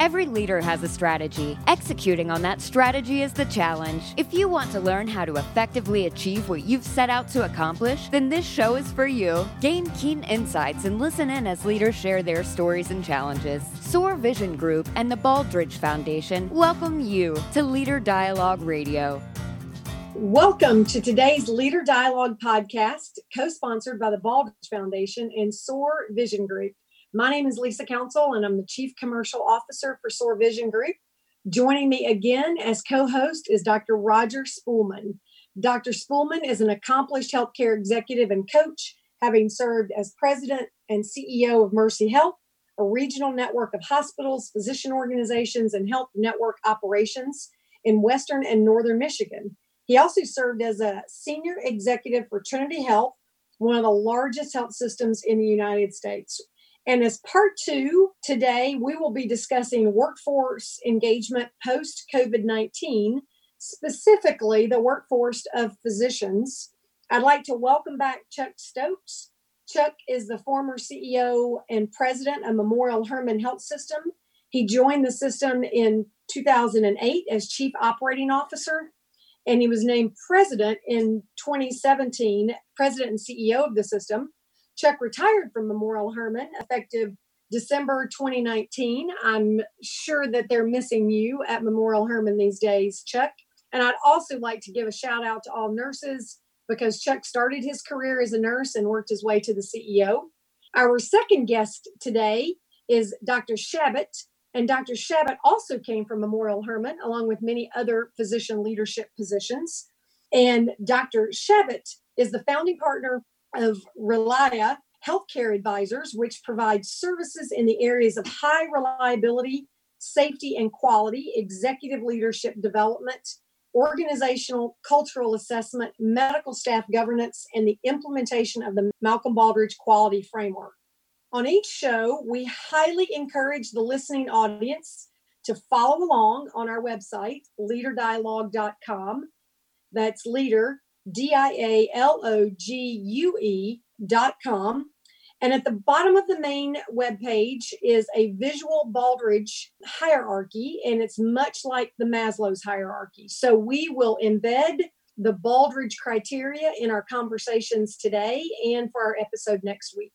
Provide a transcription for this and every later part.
Every leader has a strategy. Executing on that strategy is the challenge. If you want to learn how to effectively achieve what you've set out to accomplish, then this show is for you. Gain keen insights and listen in as leaders share their stories and challenges. SOAR Vision Group and the Baldrige Foundation welcome you to Leader Dialogue Radio. Welcome to today's Leader Dialogue podcast, co sponsored by the Baldrige Foundation and SOAR Vision Group. My name is Lisa Council, and I'm the Chief Commercial Officer for SOAR Vision Group. Joining me again as co host is Dr. Roger Spoelman. Dr. Spoelman is an accomplished healthcare executive and coach, having served as president and CEO of Mercy Health, a regional network of hospitals, physician organizations, and health network operations in Western and Northern Michigan. He also served as a senior executive for Trinity Health, one of the largest health systems in the United States. And as part two, today we will be discussing workforce engagement post COVID 19, specifically the workforce of physicians. I'd like to welcome back Chuck Stokes. Chuck is the former CEO and president of Memorial Hermann Health System. He joined the system in 2008 as chief operating officer, and he was named president in 2017, president and CEO of the system. Chuck retired from Memorial Hermann effective December 2019. I'm sure that they're missing you at Memorial Hermann these days, Chuck. And I'd also like to give a shout out to all nurses because Chuck started his career as a nurse and worked his way to the CEO. Our second guest today is Dr. Shabot. And Dr. Shabot also came from Memorial Hermann, along with many other physician leadership positions. And Dr. Shabot is the founding partner of Relia Healthcare Advisors, which provides services in the areas of high reliability, safety and quality, executive leadership development, organizational cultural assessment, medical staff governance, and the implementation of the Malcolm Baldrige Quality Framework. On each show, we highly encourage the listening audience to follow along on our website, leaderdialogue.com. That's leader, D I A L O G U E dot com. And at the bottom of the main web page is a visual Baldrige hierarchy, and it's much like the Maslow's hierarchy. So we will embed the Baldrige criteria in our conversations today and for our episode next week.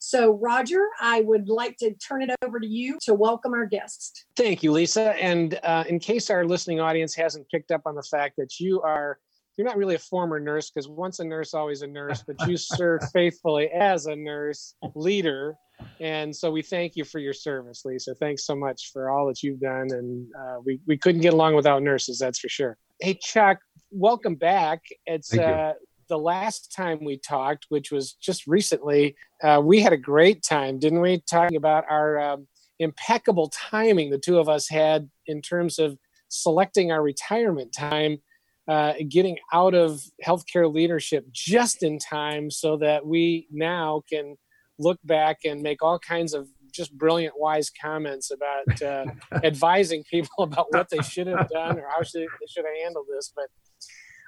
So, Roger, I would like to turn it over to you to welcome our guests. Thank you, Lisa. And uh, in case our listening audience hasn't picked up on the fact that you are you're not really a former nurse because once a nurse, always a nurse, but you serve faithfully as a nurse leader. And so we thank you for your service, Lisa. Thanks so much for all that you've done. And uh, we, we couldn't get along without nurses, that's for sure. Hey, Chuck, welcome back. It's uh, the last time we talked, which was just recently. Uh, we had a great time, didn't we? Talking about our um, impeccable timing the two of us had in terms of selecting our retirement time uh, getting out of healthcare leadership just in time so that we now can look back and make all kinds of just brilliant, wise comments about uh, advising people about what they should have done or how should, they should have handled this. But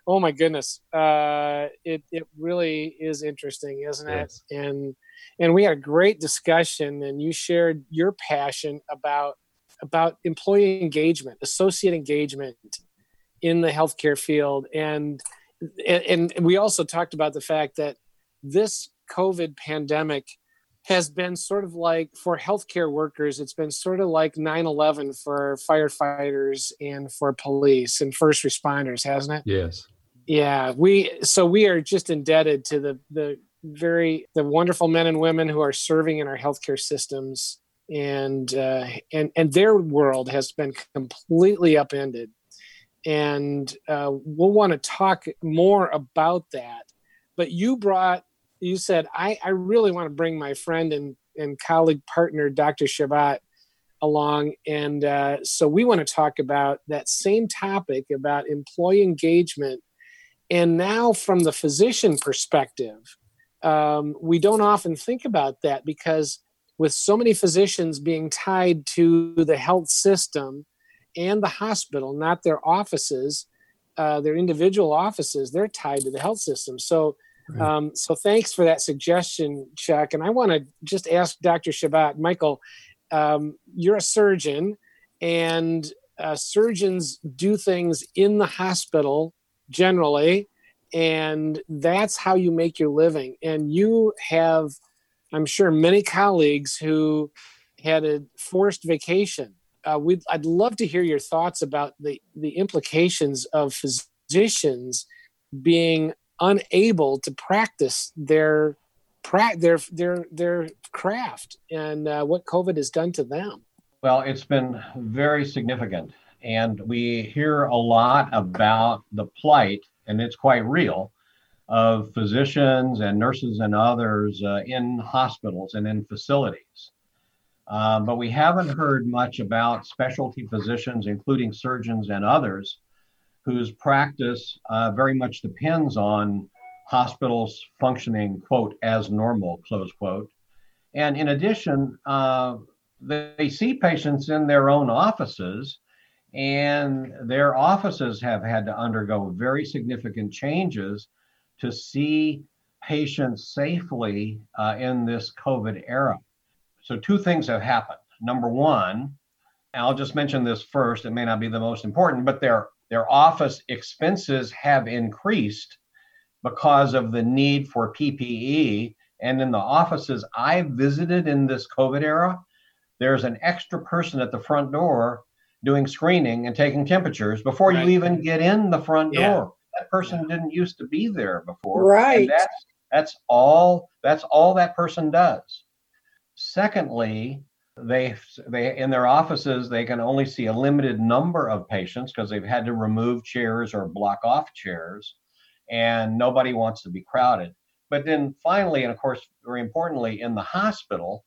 oh my goodness, uh, it it really is interesting, isn't it? Yes. And and we had a great discussion, and you shared your passion about about employee engagement, associate engagement, in the healthcare field. And and we also talked about the fact that this covid pandemic has been sort of like for healthcare workers it's been sort of like 9-11 for firefighters and for police and first responders hasn't it? Yes. Yeah we so we are just indebted to the the very the wonderful men and women who are serving in our healthcare systems. And uh, and and their world has been completely upended and uh, we'll want to talk more about that. But you brought, you said, I, I really want to bring my friend and, and colleague partner, Dr. Shabot, along. And uh, so we want to talk about that same topic about employee engagement. And now, from the physician perspective, um, we don't often think about that because with so many physicians being tied to the health system, and the hospital, not their offices, uh, their individual offices. They're tied to the health system. So, right. um, so thanks for that suggestion, Chuck. And I want to just ask Dr. Shabot, Michael, um, you're a surgeon, and uh, surgeons do things in the hospital generally, and that's how you make your living. And you have, I'm sure, many colleagues who had a forced vacation. Uh, we'd, I'd love to hear your thoughts about the, the implications of physicians being unable to practice their their their their craft and uh, what COVID has done to them. Well, it's been very significant, and we hear a lot about the plight, and it's quite real, of physicians and nurses and others uh, in hospitals and in facilities. Uh, but we haven't heard much about specialty physicians, including surgeons and others, whose practice uh, very much depends on hospitals functioning, quote, as normal, close quote. And in addition, uh, they, they see patients in their own offices, and their offices have had to undergo very significant changes to see patients safely uh, in this COVID era. So, two things have happened. Number one, I'll just mention this first, it may not be the most important, but their, their office expenses have increased because of the need for PPE. And in the offices I visited in this COVID era, there's an extra person at the front door doing screening and taking temperatures before right. you even get in the front yeah. door. That person yeah. didn't used to be there before. Right. And that's that's all that's all that person does. Secondly, they they in their offices they can only see a limited number of patients because they've had to remove chairs or block off chairs and nobody wants to be crowded. But then finally, and of course, very importantly, in the hospital,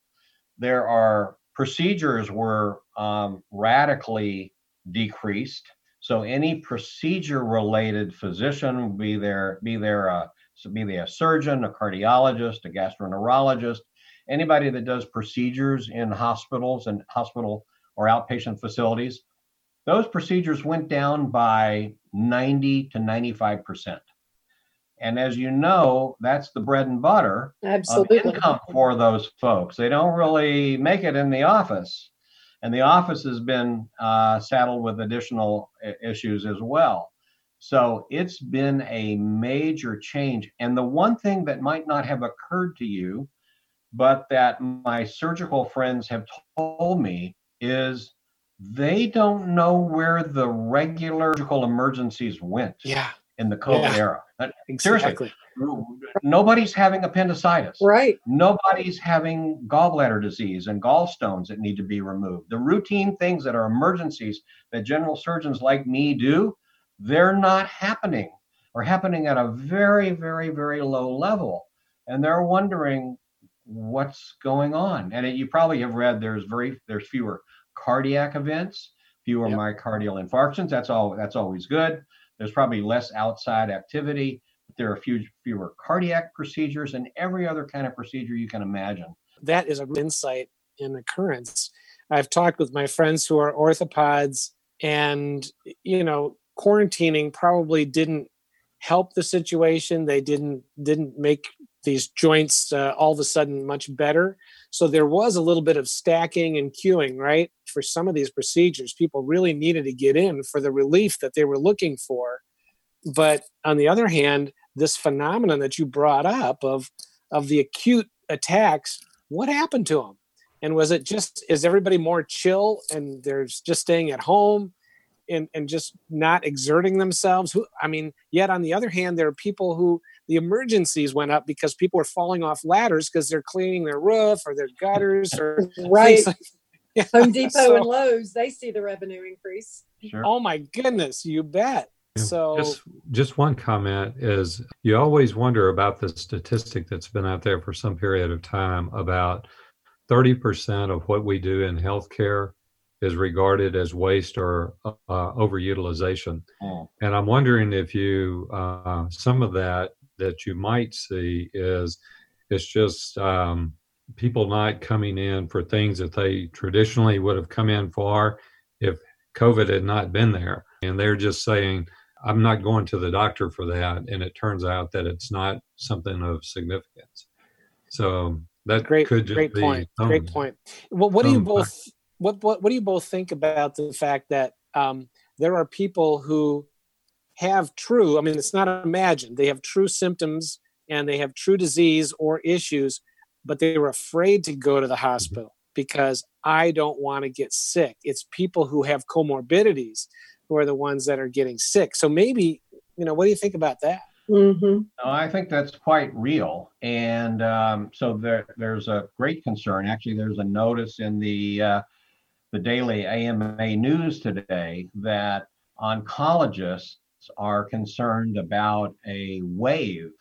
there are procedures were um, radically decreased. So any procedure-related physician, be there, be there, a, be they a surgeon, a cardiologist, a gastroenterologist, anybody that does procedures in hospitals and hospital or outpatient facilities, those procedures went down by 90 to 95 percent. And as you know, that's the bread and butter Absolutely. of income for those folks. They don't really make it in the office. And the office has been uh, saddled with additional issues as well. So it's been a major change. And the one thing that might not have occurred to you, but that my surgical friends have told me is they don't know where the regular surgical emergencies went. Yeah in the COVID yeah, era. Uh, seriously, nobody's having appendicitis. Right. Nobody's having gallbladder disease and gallstones that need to be removed. The routine things that are emergencies that general surgeons like me do, they're not happening or happening at a very, very, very low level. And they're wondering what's going on. And it, you probably have read there's very there's fewer cardiac events, fewer yep. myocardial infarctions. That's all that's always good there's probably less outside activity. There are few, fewer cardiac procedures and every other kind of procedure you can imagine. That is an insight in occurrence. I've talked with my friends who are orthopods, and you know, quarantining probably didn't help the situation. They didn't didn't make these joints uh, all of a sudden much better. So there was a little bit of stacking and queuing, right? For some of these procedures, people really needed to get in for the relief that they were looking for. But on the other hand, this phenomenon that you brought up of of the acute attacks, what happened to them? And was it just is everybody more chill and they're just staying at home? and, and just not exerting themselves who i mean yet on the other hand there are people who the emergencies went up because people were falling off ladders because they're cleaning their roof or their gutters or right. Like, yeah. Home Depot so, and Lowe's, they see the revenue increase. Sure. Oh my goodness, you bet. Yeah. So just just one comment is you always wonder about the statistic that's been out there for some period of time about 30% of what we do in healthcare is regarded as waste or uh, overutilization. Oh. And I'm wondering if you, uh, some of that that you might see is it's just um, people not coming in for things that they traditionally would have come in for if COVID had not been there. And they're just saying, I'm not going to the doctor for that. And it turns out that it's not something of significance. So That great, could just great be point. some- Great point. Well, what do you both what, what what do you both think about the fact that um, there are people who have true? I mean, it's not imagined. They have true symptoms and they have true disease or issues, but they were afraid to go to the hospital because I don't want to get sick. It's people who have comorbidities who are the ones that are getting sick. So maybe you know, what do you think about that? Mm-hmm. I think that's quite real, and um, so there, there's a great concern. Actually, there's a notice in the uh, the daily AMA news today that oncologists are concerned about a wave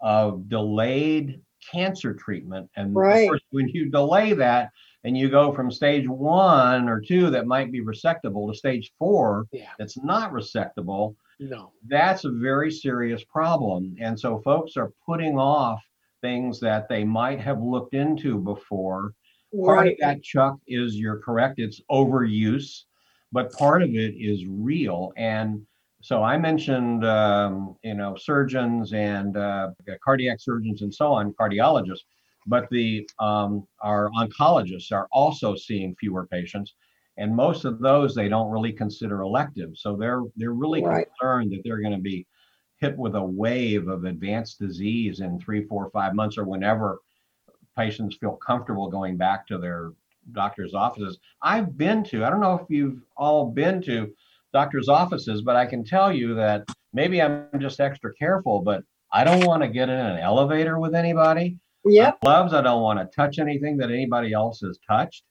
of delayed cancer treatment, and Right. of course, when you delay that and you go from stage one or two that might be resectable to stage four Yeah. that's not resectable No. that's a very serious problem. And so folks are putting off things that they might have looked into before. Part Right. of that, Chuck, is you're correct, it's overuse, but part of it is real. And so I mentioned, um, you know, surgeons and uh, cardiac surgeons and so on, cardiologists, but the um, our oncologists are also seeing fewer patients and most of those they don't really consider elective so they're they're really Right. concerned that they're going to be hit with a wave of advanced disease in three four five months or whenever patients feel comfortable going back to their doctor's offices i've been to i don't know if you've all been to doctor's offices but i can tell you that maybe i'm just extra careful but i don't want to get in an elevator with anybody Yep. gloves. I don't want to touch anything that anybody else has touched.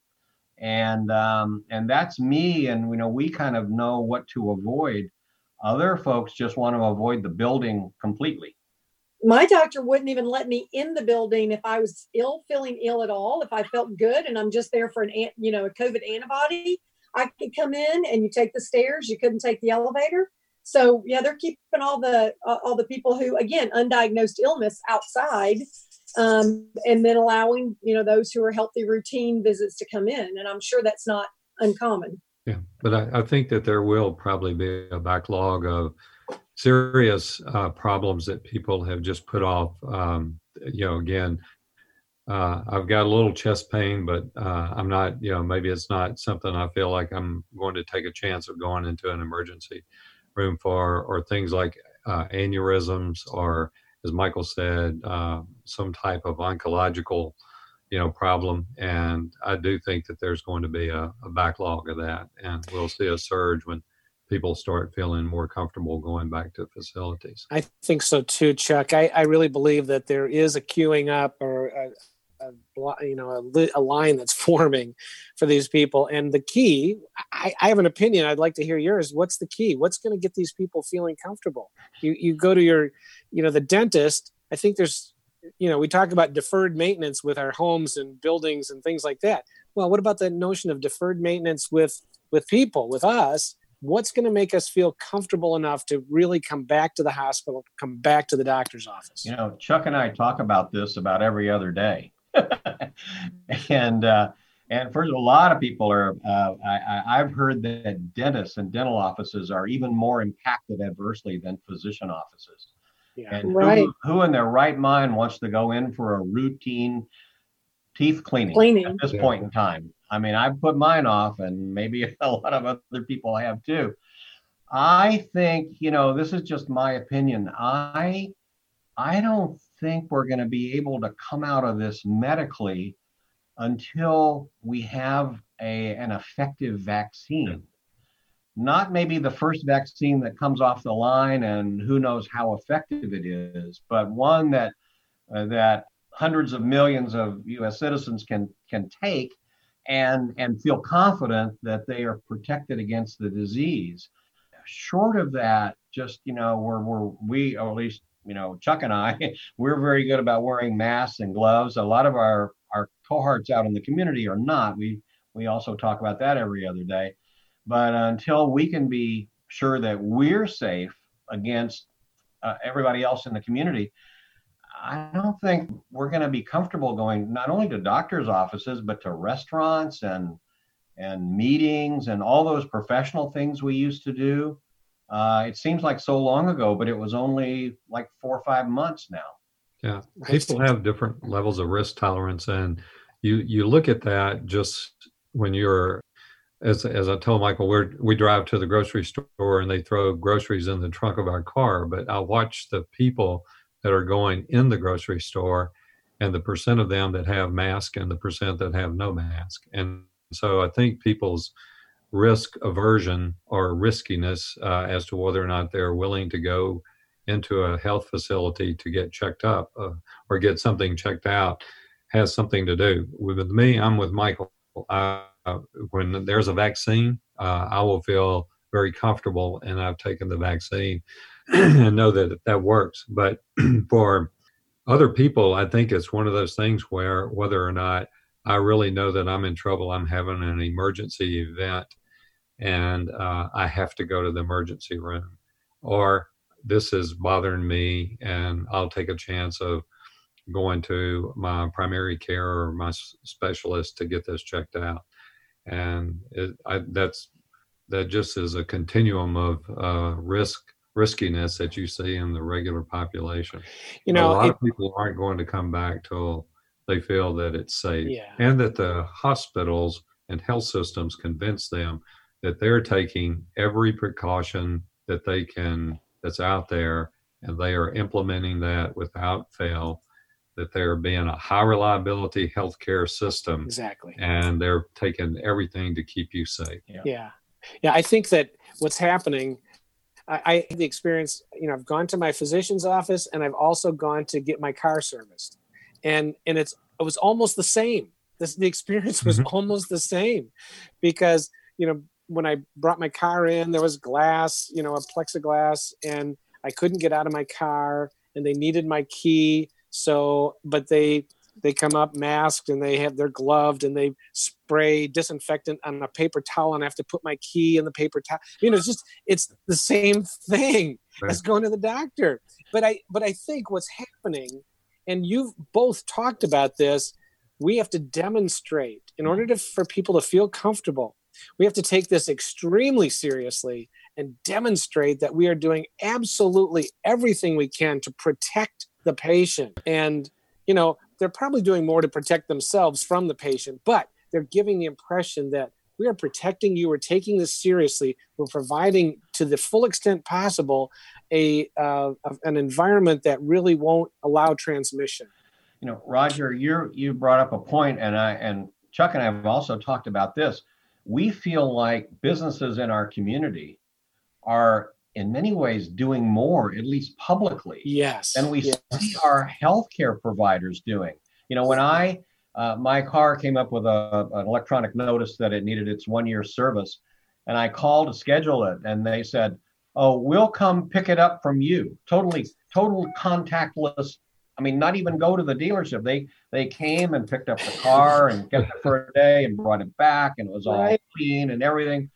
And um, and that's me. And you know, we kind of know what to avoid. Other folks just want to avoid the building completely. my doctor wouldn't even let me in the building if I was ill, feeling ill at all. If I felt good and I'm just there for an, an- you know, a COVID antibody, I could come in and you take the stairs. You couldn't take the elevator. So yeah, they're keeping all the uh, all the people who, again, undiagnosed illness outside, um, and then allowing you know those who are healthy routine visits to come in. And I'm sure that's not uncommon. Yeah, but I, I think that there will probably be a backlog of serious uh, problems that people have just put off. Um, you know, again, uh, I've got a little chest pain, but uh, I'm not, you know, maybe it's not something I feel like I'm going to take a chance of going into an emergency room for, or things like uh, aneurysms, or as Michael said, uh, some type of oncological you know problem. And i do think that there's going to be a, a backlog of that. And we'll see a surge when people start feeling more comfortable going back to facilities. I think so too, Chuck. I, I really believe that there is a queuing up or a, a you know a, a line that's forming for these people. And the key, I, I have an opinion. I'd like to hear yours. What's the key? What's going to get these people feeling comfortable? You you go to your you know the dentist. I think there's you know we talk about deferred maintenance with our homes and buildings and things like that. Well, what about the notion of deferred maintenance with with people with us? what's going to make us feel comfortable enough to really come back to the hospital, come back to the doctor's office? You know, Chuck and I talk about this about every other day, and uh, and for a lot of people are. Uh, I, I- I've heard that dentists and dental offices are even more impacted adversely than physician offices. Yeah. And Right. who, who in their right mind wants to go in for a routine teeth cleaning, Cleaning. at this Yeah. point in time? I mean, I've put mine off, and maybe a lot of other people have too. I think, you know, this is just my opinion. I I don't think we're going to be able to come out of this medically until we have a an effective vaccine. Not maybe the first vaccine that comes off the line and who knows how effective it is, but one that uh, that hundreds of millions of U.S. citizens can can take and and feel confident that they are protected against the disease. Short of that, just you know, we're we're we or at least you know Chuck and I, we're very good about wearing masks and gloves. A lot of our our cohorts out in the community are not. We we also talk about that every other day. But until we can be sure that we're safe against uh, everybody else in the community, I don't think we're going to be comfortable going not only to doctors' offices but to restaurants and and meetings and all those professional things we used to do. Uh, it seems like so long ago, but it was only like four or five months now. Yeah, people have different levels of risk tolerance, and you you look at that just when you're as as I told Michael, we we drive to the grocery store and they throw groceries in the trunk of our car. But I watch the people that are going in the grocery store, and the percent of them that have mask and the percent that have no mask. And so I think people's risk aversion or riskiness uh, as to whether or not they're willing to go into a health facility to get checked up uh, or get something checked out has something to do with me. I'm with Michael. I, when there's a vaccine, uh, I will feel very comfortable and I've taken the vaccine and know that that works. But for other people, I think it's one of those things where whether or not I really know that I'm in trouble, I'm having an emergency event and uh, I have to go to the emergency room, or this is bothering me and I'll take a chance of going to my primary care or my specialist to get this checked out and it, I, that's that just is a continuum of uh, risk riskiness that you see in the regular population. You know, a lot it, of people aren't going to come back till they feel that it's safe, yeah. and that the hospitals and health systems convince them that they're taking every precaution that they can that's out there, and they are implementing that without fail that they're being a high reliability healthcare system. Exactly. And they're taking everything to keep you safe. Yeah. Yeah. yeah I think that what's happening, I, I the experience, you know, I've gone to my physician's office and I've also gone to get my car serviced. And and it's it was almost the same. This the experience was mm-hmm. almost the same because, you know, when I brought my car in, there was glass, you know, a plexiglass, and I couldn't get out of my car and they needed my key so, but they they come up masked and they have they're gloved and they spray disinfectant on a paper towel and I have to put my key in the paper towel. You know, it's just it's the same thing right. as going to the doctor. But I but I think what's happening, and you've both talked about this, we have to demonstrate in mm-hmm. order to for people to feel comfortable. We have to take this extremely seriously and demonstrate that we are doing absolutely everything we can to protect the patient. And, you know, they're probably doing more to protect themselves from the patient, but they're giving the impression that we are protecting you. We're taking this seriously. We're providing, to the full extent possible, a uh, an environment that really won't allow transmission. You know, Roger, you you brought up a point, and I and Chuck and I have also talked about this. We feel like businesses in our community are in many ways doing more, at least publicly, yes, than we yes. see our healthcare providers doing. You know, when I uh, my car came up with a, an electronic notice that it needed its one year service, and I called to schedule it, and they said, "Oh, we'll come pick it up from you." Totally, total contactless. I mean, not even go to the dealership. They they came and picked up the car and kept it for a day and brought it back, and it was all right. clean and everything.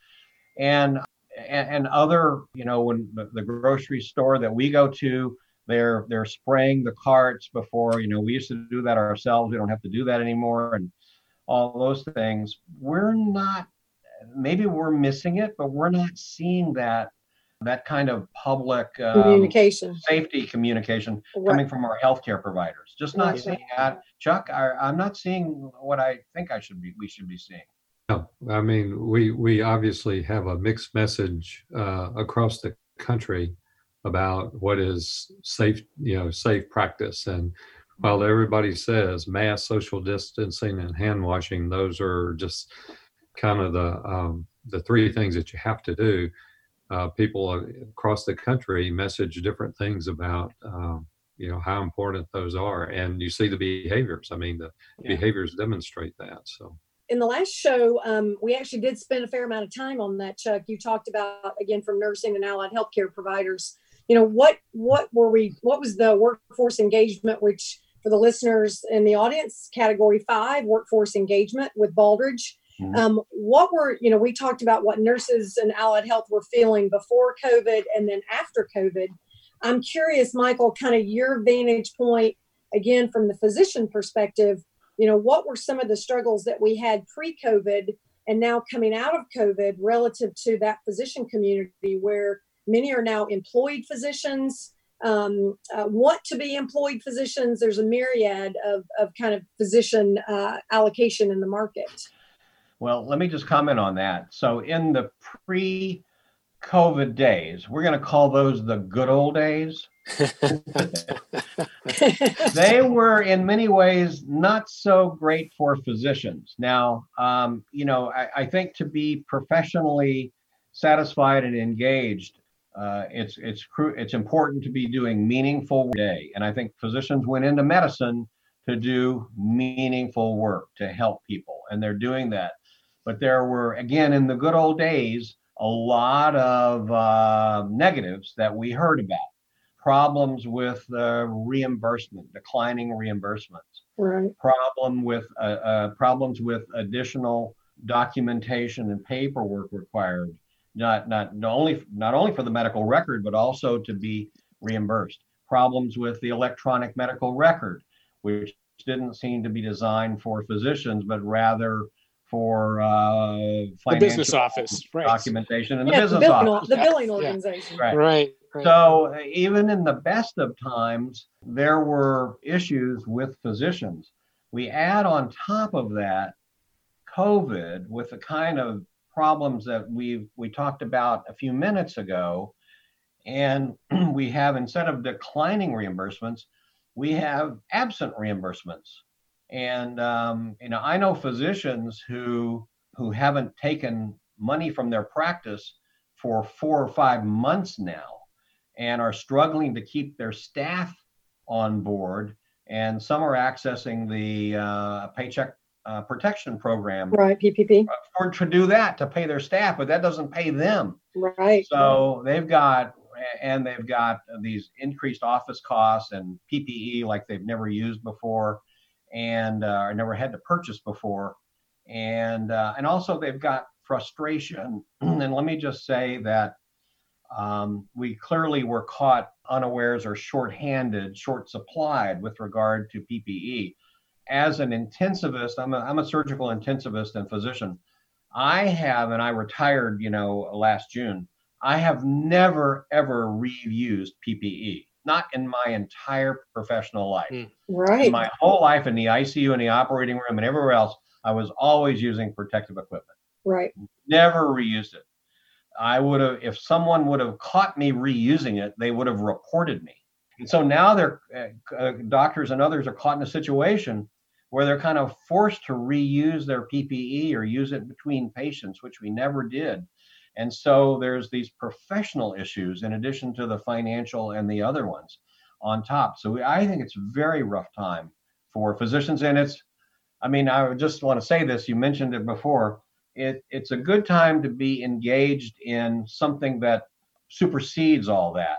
And and, and other, you know, when the, the grocery store that we go to, they're they're spraying the carts before. You know, we used to do that ourselves. We don't have to do that anymore, and all those things. We're not. Maybe we're missing it, but we're not seeing that that kind of public um, communication, safety communication right. coming from our healthcare providers. Just not right. seeing that, Chuck. I, I'm not seeing what I think I should be. We should be seeing. No, I mean, we, we obviously have a mixed message uh, across the country about what is safe, you know, safe practice. And while everybody says mass social distancing and hand washing, those are just kind of the um, the three things that you have to do. Uh, people across the country message different things about um, you know how important those are, and you see the behaviors. I mean, the yeah. behaviors demonstrate that. So in the last show, um, we actually did spend a fair amount of time on that, Chuck. You talked about again from nursing and allied healthcare providers. You know what what were we? What was the workforce engagement? Which for the listeners in the audience, category five, workforce engagement with Baldrige. Mm-hmm. Um, what were you know? We talked about what nurses and allied health were feeling before COVID and then after COVID. I'm curious, Michael, kind of your vantage point again from the physician perspective you know, what were some of the struggles that we had pre COVID and now coming out of COVID relative to that physician community where many are now employed physicians? um, uh, want to be employed physicians. There's a myriad of, of kind of physician uh, allocation in the market. Well, let me just comment on that. So, in the pre COVID days, we're going to call those the good old days. they were, in many ways, not so great for physicians. Now, um, you know, I, I, think to be professionally satisfied and engaged, uh, it's it's cru- it's important to be doing meaningful day. And I think physicians went into medicine to do meaningful work to help people, and they're doing that. But there were, again, in the good old days, a lot of uh, negatives that we heard about. Problems with uh, reimbursement, declining reimbursements. Right. Problem with uh, uh problems with additional documentation and paperwork required. Not not not only not only for the medical record, but also to be reimbursed. Problems with the electronic medical record, which didn't seem to be designed for physicians, but rather for uh, the business office right. documentation and yeah, the business the billing, office. The billing organization. Yeah. Right. right. Right. So even in the best of times, there were issues with physicians. We add on top of that COVID with the kind of problems that we we talked about a few minutes ago, and we have instead of declining reimbursements, we have absent reimbursements. And um, you know, I know physicians who who haven't taken money from their practice for four or five months now, and are struggling to keep their staff on board. And some are accessing the uh, paycheck uh, protection program, right? PPP, for to do that to pay their staff, but that doesn't pay them, right? So they've got and they've got these increased office costs and PPE like they've never used before and uh, never had to purchase before, and uh, and also they've got frustration. and let me just say that um, we clearly were caught unawares or short-handed, short-supplied with regard to PPE. As an intensivist, I'm a, I'm a surgical intensivist and physician. I have, and I retired, you know, last June. I have never ever reused PPE not in my entire professional life. Mm. Right. In my whole life in the ICU and the operating room and everywhere else, I was always using protective equipment. Right. Never reused it. I would have, if someone would have caught me reusing it, they would have reported me. And so now they're uh, uh, doctors and others are caught in a situation where they're kind of forced to reuse their PPE or use it between patients, which we never did. And so there's these professional issues in addition to the financial and the other ones on top. So I think it's a very rough time for physicians. And it's, I mean, I just want to say this, you mentioned it before. It, it's a good time to be engaged in something that supersedes all that,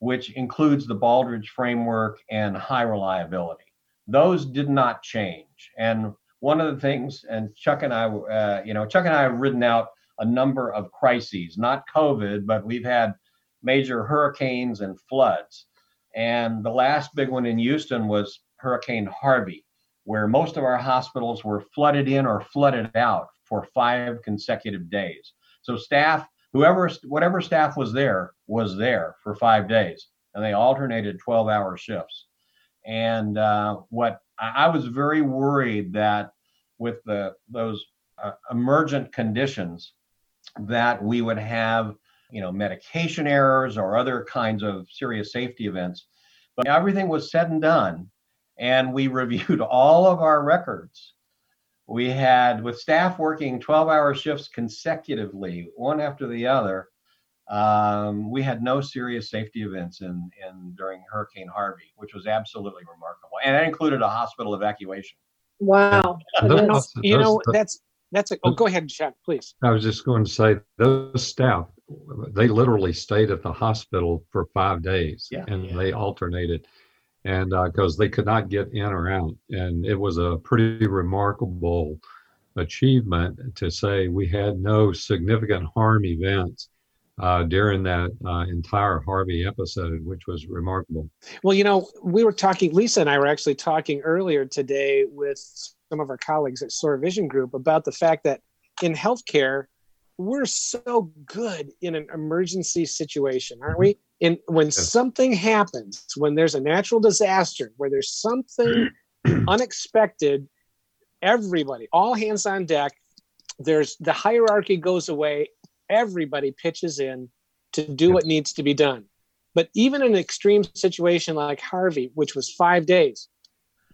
which includes the Baldrige framework and high reliability. Those did not change. And one of the things, and Chuck and I, uh, you know, Chuck and I have ridden out a number of crises, not COVID, but we've had major hurricanes and floods. And the last big one in Houston was Hurricane Harvey, where most of our hospitals were flooded in or flooded out for five consecutive days. So staff, whoever, whatever staff was there, was there for five days, and they alternated 12-hour shifts. And uh, what I, was very worried that with the those uh, emergent conditions that we would have, you know, medication errors or other kinds of serious safety events. But everything was said and done, and we reviewed all of our records. We had, with staff working 12 hour shifts consecutively, one after the other, um, we had no serious safety events in, in during Hurricane Harvey, which was absolutely remarkable. And that included a hospital evacuation. Wow. you know, that's that's a, oh, go ahead, and Chuck, please. I was just going to say those staff, they literally stayed at the hospital for five days yeah, and yeah. they alternated and because uh, they could not get in or out. And it was a pretty remarkable achievement to say we had no significant harm events uh, during that uh, entire Harvey episode, which was remarkable. Well, you know, we were talking, Lisa and I were actually talking earlier today with some of our colleagues at SOAR Vision Group about the fact that in healthcare, we're so good in an emergency situation, aren't we? In when something happens, when there's a natural disaster, where there's something unexpected, everybody, all hands on deck, there's the hierarchy goes away, everybody pitches in to do what needs to be done. But even in an extreme situation like Harvey, which was five days,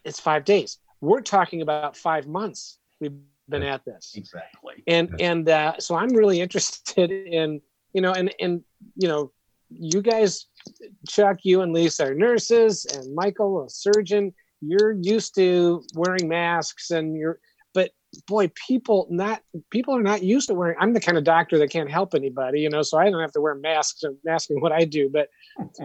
it's five days. We're talking about five months. We've been at this exactly, and and uh, so I'm really interested in you know and and you know you guys, Chuck, you and Lisa are nurses, and Michael a surgeon. You're used to wearing masks, and you're but boy, people not people are not used to wearing. I'm the kind of doctor that can't help anybody, you know, so I don't have to wear masks and masking what I do. But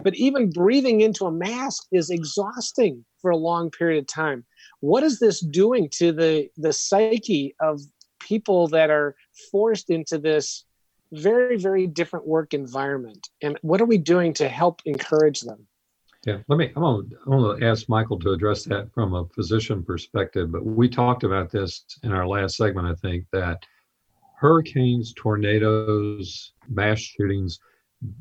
but even breathing into a mask is exhausting for a long period of time. What is this doing to the the psyche of people that are forced into this very very different work environment? And what are we doing to help encourage them? Yeah, let me. I'm gonna, I'm gonna ask Michael to address that from a physician perspective. But we talked about this in our last segment. I think that hurricanes, tornadoes, mass shootings,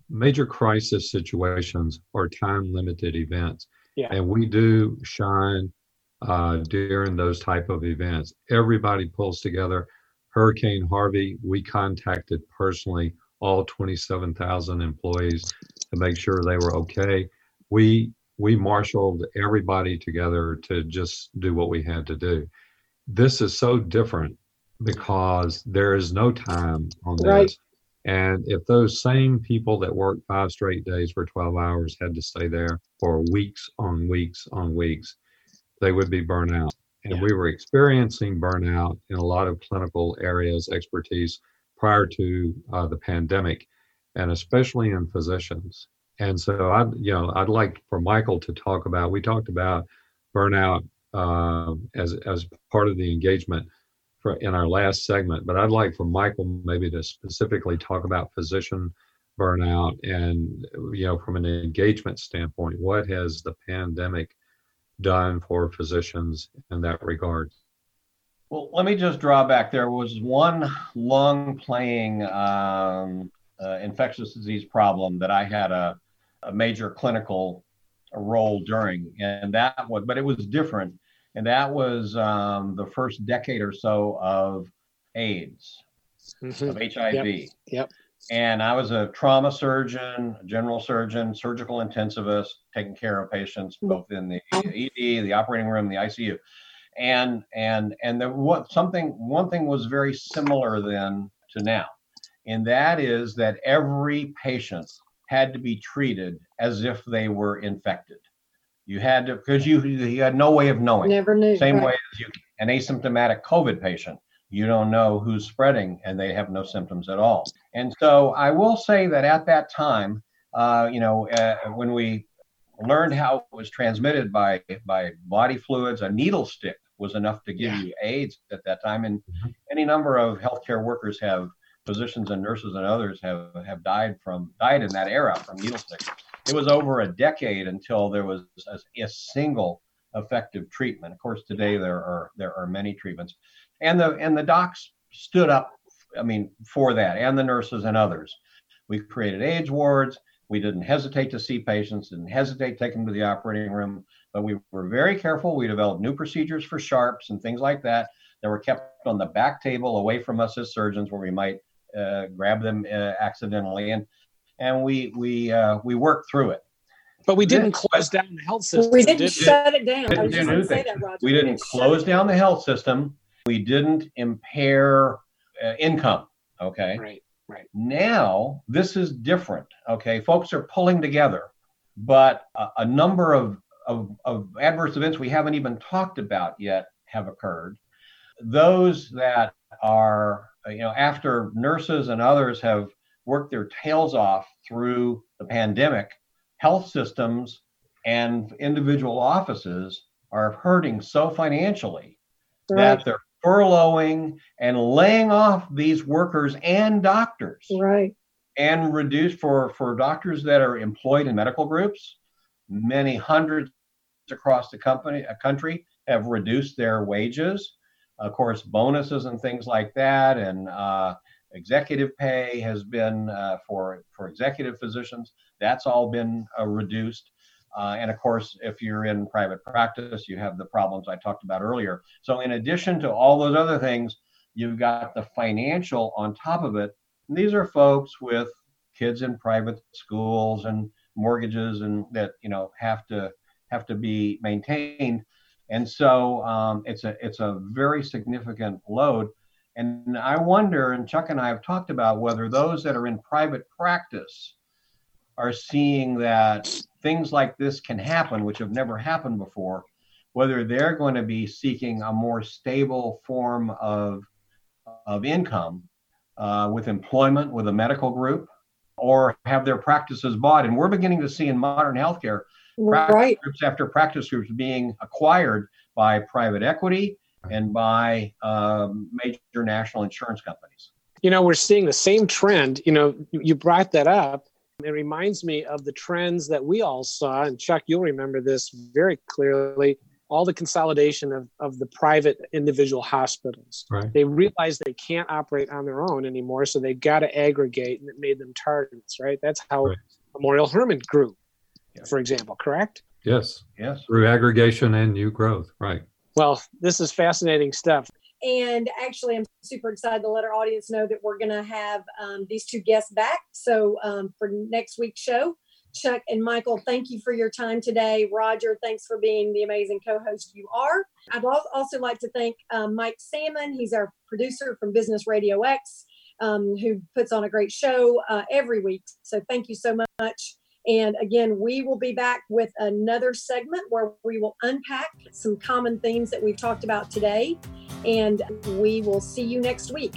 major crisis situations are time limited events, Yeah. and we do shine uh, during those type of events. Everybody pulls together. Hurricane Harvey, we contacted personally all 27,000 employees to make sure they were okay we we marshaled everybody together to just do what we had to do. This is so different because there is no time on this. Right. And if those same people that worked five straight days for 12 hours had to stay there for weeks on weeks on weeks, they would be burnout. And Yeah. we were experiencing burnout in a lot of clinical areas, expertise prior to uh, the pandemic, and especially in physicians. And so I, you know, I'd like for Michael to talk about. We talked about burnout uh, as as part of the engagement for in our last segment, but I'd like for Michael maybe to specifically talk about physician burnout and you know from an engagement standpoint, what has the pandemic done for physicians in that regard? Well, let me just draw back. There was one long playing um, uh, infectious disease problem that I had a, a major clinical role during, and that was, but it was different. And that was um, the first decade or so of AIDS, Mhm. of HIV. Yep. And I was a trauma surgeon, a general surgeon, surgical intensivist, taking care of patients mm-hmm. both in the ED, the operating room, the ICU. And and and the what something one thing was very similar then to now, and that is that every patient had to be treated as if they were infected. You had to because you you had no way of knowing. Never knew. Same right. way as you an asymptomatic COVID patient, you don't know who's spreading and they have no symptoms at all. And so I will say that at that time, uh, you know, uh, when we learned how it was transmitted by by body fluids, a needle stick was enough to give Yeah. you AIDS at that time. And Mhm. any number of healthcare workers have physicians and nurses and others have have died from died in that era from needle sticks. It was over a decade until there was a, a single effective treatment. Of course, today there are there are many treatments, and the and the docs stood up. I mean, for that, and the nurses and others. We created AIDS wards. We didn't hesitate to see patients, didn't hesitate to take them to the operating room, but we were very careful. We developed new procedures for sharps and things like that that were kept on the back table away from us as surgeons, where we might uh, grab them uh, accidentally, and and we we uh, we worked through it. But we didn't close down the health system. we didn't did we? shut it down. Didn't do just going to say anything. that, Roger. We didn't close down the health system. We didn't impair uh, income. Okay. Right. Right. Now this is different. Okay. Folks are pulling together, but a, a number of, of, of adverse events we haven't even talked about yet have occurred. Those that are, uh, you know, after nurses and others have worked their tails off through the pandemic, health systems and individual offices are hurting so financially Right. that they're furloughing and laying off these workers and doctors Right. and reduce for for doctors that are employed in medical groups many hundreds across the company a country have reduced their wages of course bonuses and things like that and uh, executive pay has been uh, for for executive physicians. That's all been uh, reduced. Uh, and of course, if you're in private practice, you have the problems I talked about earlier. So, in addition to all those other things, you've got the financial on top of it. And these are folks with kids in private schools and mortgages and that you know have to have to be maintained and so um, it's a it's a very significant load and i wonder and chuck and i have talked about whether those that are in private practice are seeing that things like this can happen which have never happened before whether they're going to be seeking a more stable form of of income uh, with employment with a medical group or have their practices bought. And we're beginning to see in modern healthcare practice right. groups after practice groups being acquired by private equity and by um, major national insurance companies. You know, we're seeing the same trend. You know, you brought that up. It reminds me of the trends that we all saw. And Chuck, you'll remember this very clearly all the consolidation of, of the private individual hospitals. Right. They realized they can't operate on their own anymore, so they got to aggregate, and it made them targets. Right. That's how right. Memorial Hermann grew, yeah. for example. Correct. Yes. Yes. Through aggregation and new growth. Right. Well, this is fascinating stuff. And actually, I'm super excited to let our audience know that we're going to have um, these two guests back. So um, for next week's show, Chuck and Michael, thank you for your time today. Roger, thanks for being the amazing co host you are. I'd also like to thank um, Mike Salmon. He's our producer from Business Radio X, um, who puts on a great show uh, every week. So thank you so much. And again, we will be back with another segment where we will unpack some common themes that we've talked about today. And we will see you next week.